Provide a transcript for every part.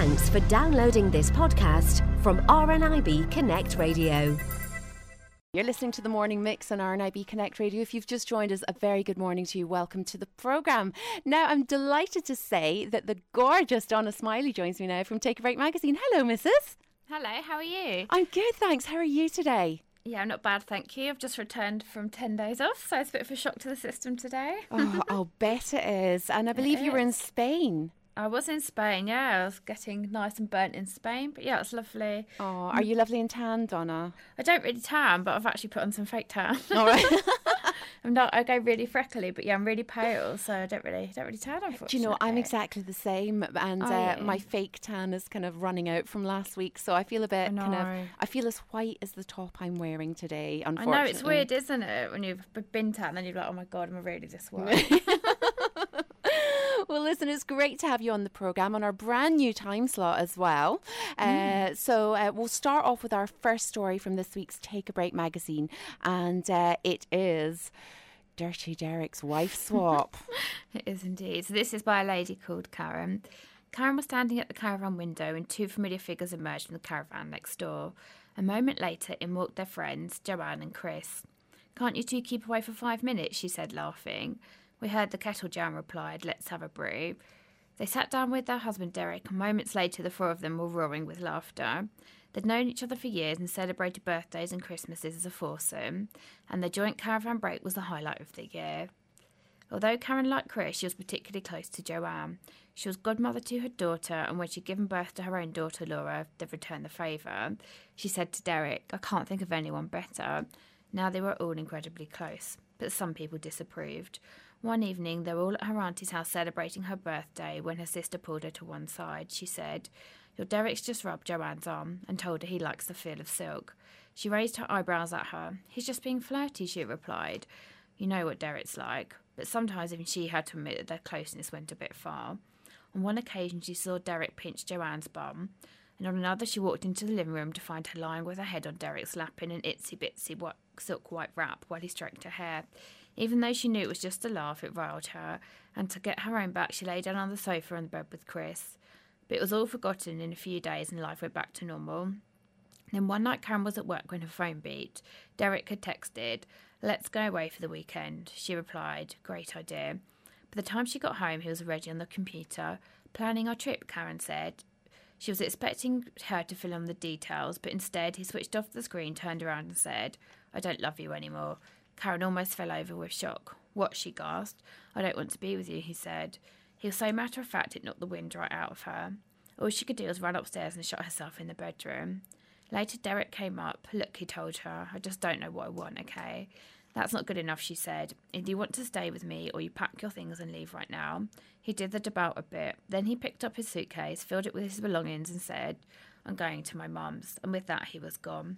Thanks for downloading this podcast from RNIB Connect Radio. You're listening to the morning mix on RNIB Connect Radio. If you've just joined us, a very good morning to you. Welcome to the programme. Now, I'm delighted to say that the gorgeous Donna Smiley joins me now from Take a Break magazine. Hello, Mrs. Hello, how are you? I'm good, thanks. How are you today? Yeah, I'm not bad, thank you. I've just returned from 10 days off, so it's a bit of a shock to the system today. oh, I'll bet it is. And I believe It you were in. Spain. I was in Spain, yeah. I was getting nice and burnt in Spain, but yeah, it's lovely. Oh, are you lovely and tan, Donna? I don't really tan, but I've actually put on some fake tan. All right. I'm not. I go really freckly, but yeah, I'm really pale, so I don't really, don't really tan. Unfortunately. Do you know, I'm exactly the same, and Are uh, my fake tan is kind of running out from last week, so I feel a bit kind of. I feel as white as the top I'm wearing today. Unfortunately, I know it's weird, isn't it? When you've been tan, and then you're like, oh my god, am I really this white? Well, listen, it's great to have you on the programme on our brand new time slot as well. Uh, so, uh, we'll start off with our first story from this week's Take a Break magazine, and uh, it is Dirty Derek's wife swap. It is indeed. So this is by a lady called Karen. Karen was standing at the caravan window and two familiar figures emerged from the caravan next door. A moment later, in walked their friends, Joanne and Chris. Can't you two keep away for five minutes? she said, laughing. We heard the kettle jam replied, Let's have a brew. They sat down with their husband Derek, and moments later, the four of them were roaring with laughter. They'd known each other for years and celebrated birthdays and Christmases as a foursome, and their joint caravan break was the highlight of the year. Although Karen liked Chris, she was particularly close to Joanne. She was godmother to her daughter, and when she'd given birth to her own daughter, Laura, they'd returned the favour. She said to Derek, I can't think of anyone better. Now they were all incredibly close, but some people disapproved. One evening, they were all at her auntie's house celebrating her birthday when her sister pulled her to one side. She said, Your Derek's just rubbed Joanne's arm and told her he likes the feel of silk. She raised her eyebrows at her. He's just being flirty, she replied. You know what Derek's like, but sometimes even she had to admit that their closeness went a bit far. On one occasion, she saw Derek pinch Joanne's bum, and on another, she walked into the living room to find her lying with her head on Derek's lap in an itsy bitsy silk white wrap while he stroked her hair. Even though she knew it was just a laugh, it riled her, and to get her own back, she lay down on the sofa on the bed with Chris. But it was all forgotten in a few days, and life went back to normal. Then one night, Karen was at work when her phone beat. Derek had texted, Let's go away for the weekend. She replied, Great idea. By the time she got home, he was already on the computer. Planning our trip, Karen said. She was expecting her to fill in the details, but instead he switched off the screen, turned around, and said, I don't love you anymore. Karen almost fell over with shock. What? she gasped. I don't want to be with you, he said. He was so matter of fact it knocked the wind right out of her. All she could do was run upstairs and shut herself in the bedroom. Later, Derek came up. Look, he told her, I just don't know what I want, okay? That's not good enough, she said. Either you want to stay with me or you pack your things and leave right now. He dithered about a bit. Then he picked up his suitcase, filled it with his belongings, and said, I'm going to my mum's. And with that, he was gone.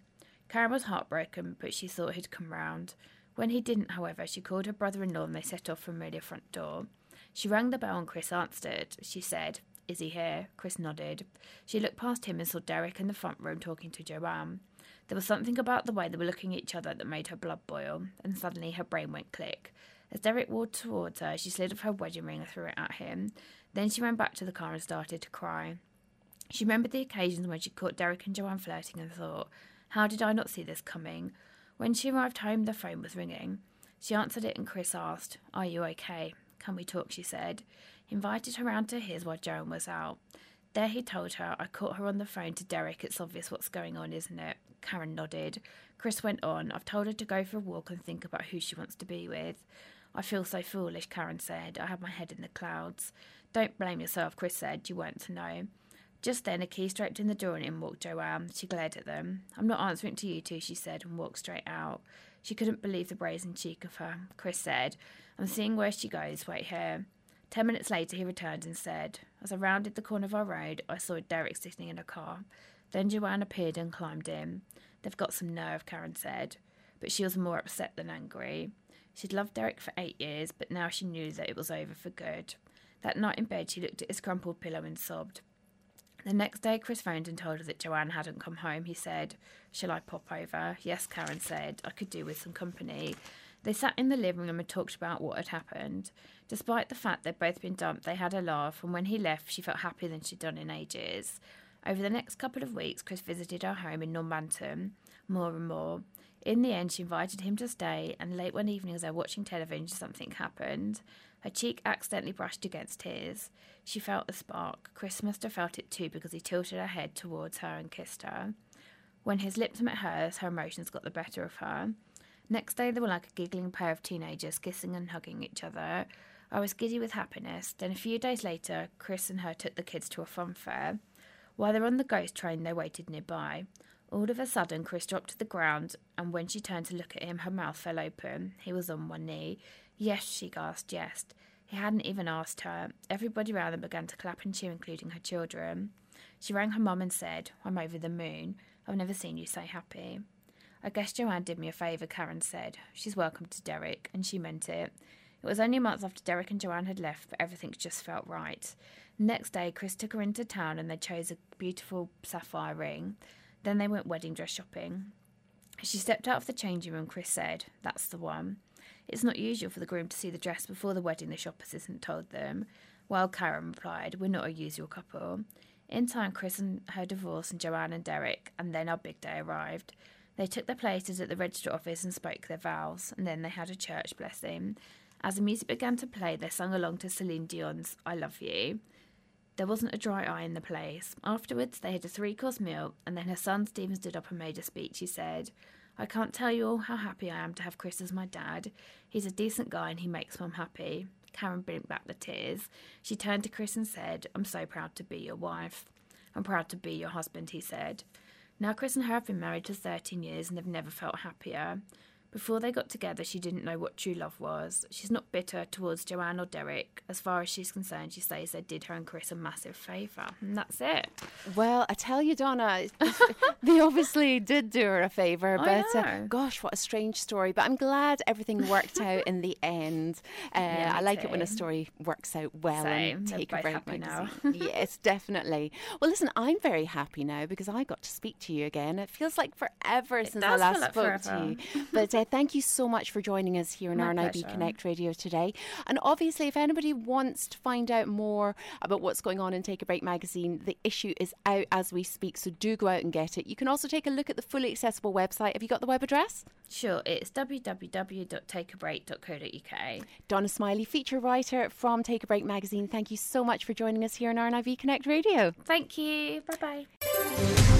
Karen was heartbroken, but she thought he'd come round. When he didn't, however, she called her brother in law and they set off from the front door. She rang the bell and Chris answered. She said, Is he here? Chris nodded. She looked past him and saw Derek in the front room talking to Joanne. There was something about the way they were looking at each other that made her blood boil, and suddenly her brain went click. As Derek walked towards her, she slid off her wedding ring and threw it at him. Then she ran back to the car and started to cry. She remembered the occasions when she caught Derek and Joanne flirting and thought, How did I not see this coming? When she arrived home, the phone was ringing. She answered it and Chris asked, Are you okay? Can we talk? she said. He invited her round to his while Joan was out. There he told her, I caught her on the phone to Derek. It's obvious what's going on, isn't it? Karen nodded. Chris went on, I've told her to go for a walk and think about who she wants to be with. I feel so foolish, Karen said. I have my head in the clouds. Don't blame yourself, Chris said. You weren't to know. Just then, a key stroked in the door and in walked Joanne. She glared at them. I'm not answering to you two, she said, and walked straight out. She couldn't believe the brazen cheek of her. Chris said, I'm seeing where she goes. Wait here. Ten minutes later, he returned and said, As I rounded the corner of our road, I saw Derek sitting in a car. Then Joanne appeared and climbed in. They've got some nerve, Karen said. But she was more upset than angry. She'd loved Derek for eight years, but now she knew that it was over for good. That night in bed, she looked at his crumpled pillow and sobbed. The next day, Chris phoned and told her that Joanne hadn't come home. He said, Shall I pop over? Yes, Karen said. I could do with some company. They sat in the living room and talked about what had happened. Despite the fact they'd both been dumped, they had a laugh, and when he left, she felt happier than she'd done in ages. Over the next couple of weeks, Chris visited her home in Normanton more and more. In the end, she invited him to stay, and late one evening, as they were watching television, something happened. Her cheek accidentally brushed against his. She felt the spark. Chris must have felt it too because he tilted her head towards her and kissed her. When his lips met hers, her emotions got the better of her. Next day, they were like a giggling pair of teenagers kissing and hugging each other. I was giddy with happiness. Then, a few days later, Chris and her took the kids to a fun fair. While they were on the ghost train, they waited nearby. All of a sudden, Chris dropped to the ground, and when she turned to look at him, her mouth fell open. He was on one knee. Yes, she gasped, yes. He hadn't even asked her. Everybody round them began to clap and cheer, including her children. She rang her mum and said, I'm over the moon. I've never seen you so happy. I guess Joanne did me a favour, Karen said. She's welcome to Derek, and she meant it. It was only a month after Derek and Joanne had left, but everything just felt right. Next day, Chris took her into town and they chose a beautiful sapphire ring. Then they went wedding dress shopping. As she stepped out of the changing room, Chris said, That's the one. It's not usual for the groom to see the dress before the wedding, the shop assistant told them. Well, Karen replied, We're not a usual couple. In time, Chris and her divorce, and Joanne and Derek, and then our big day arrived. They took their places at the register office and spoke their vows, and then they had a church blessing. As the music began to play, they sung along to Celine Dion's I Love You. There wasn't a dry eye in the place. Afterwards, they had a three course meal, and then her son Stephen stood up and made a speech. He said, I can't tell you all how happy I am to have Chris as my dad. He's a decent guy and he makes mum happy. Karen blinked back the tears. She turned to Chris and said, I'm so proud to be your wife. I'm proud to be your husband, he said. Now, Chris and her have been married for 13 years and they've never felt happier. Before they got together, she didn't know what true love was. She's not bitter towards Joanne or Derek. As far as she's concerned, she says they did her and Chris a massive favour. And that's it. Well, I tell you, Donna, they obviously did do her a favour, but uh, gosh, what a strange story. But I'm glad everything worked out in the end. Uh, Yeah, I like it when a story works out well Same. and take a break. now. yes, definitely. Well, listen, I'm very happy now because I got to speak to you again. It feels like forever since I last like spoke to you. But uh, thank you so much for joining us here in My RNIB pleasure. Connect Radio today. And obviously, if anybody wants to find out more about what's going on in Take a Break magazine, the issue is out as we speak, so do go out and get it. You can also take a look at the fully accessible website. Have you got the web address? Sure, it's www.takeabreak.co.uk. Donna Smiley, feature writer from Take a Break magazine. Thank you so much for joining us here on RNIB Connect Radio. Thank you. Bye bye.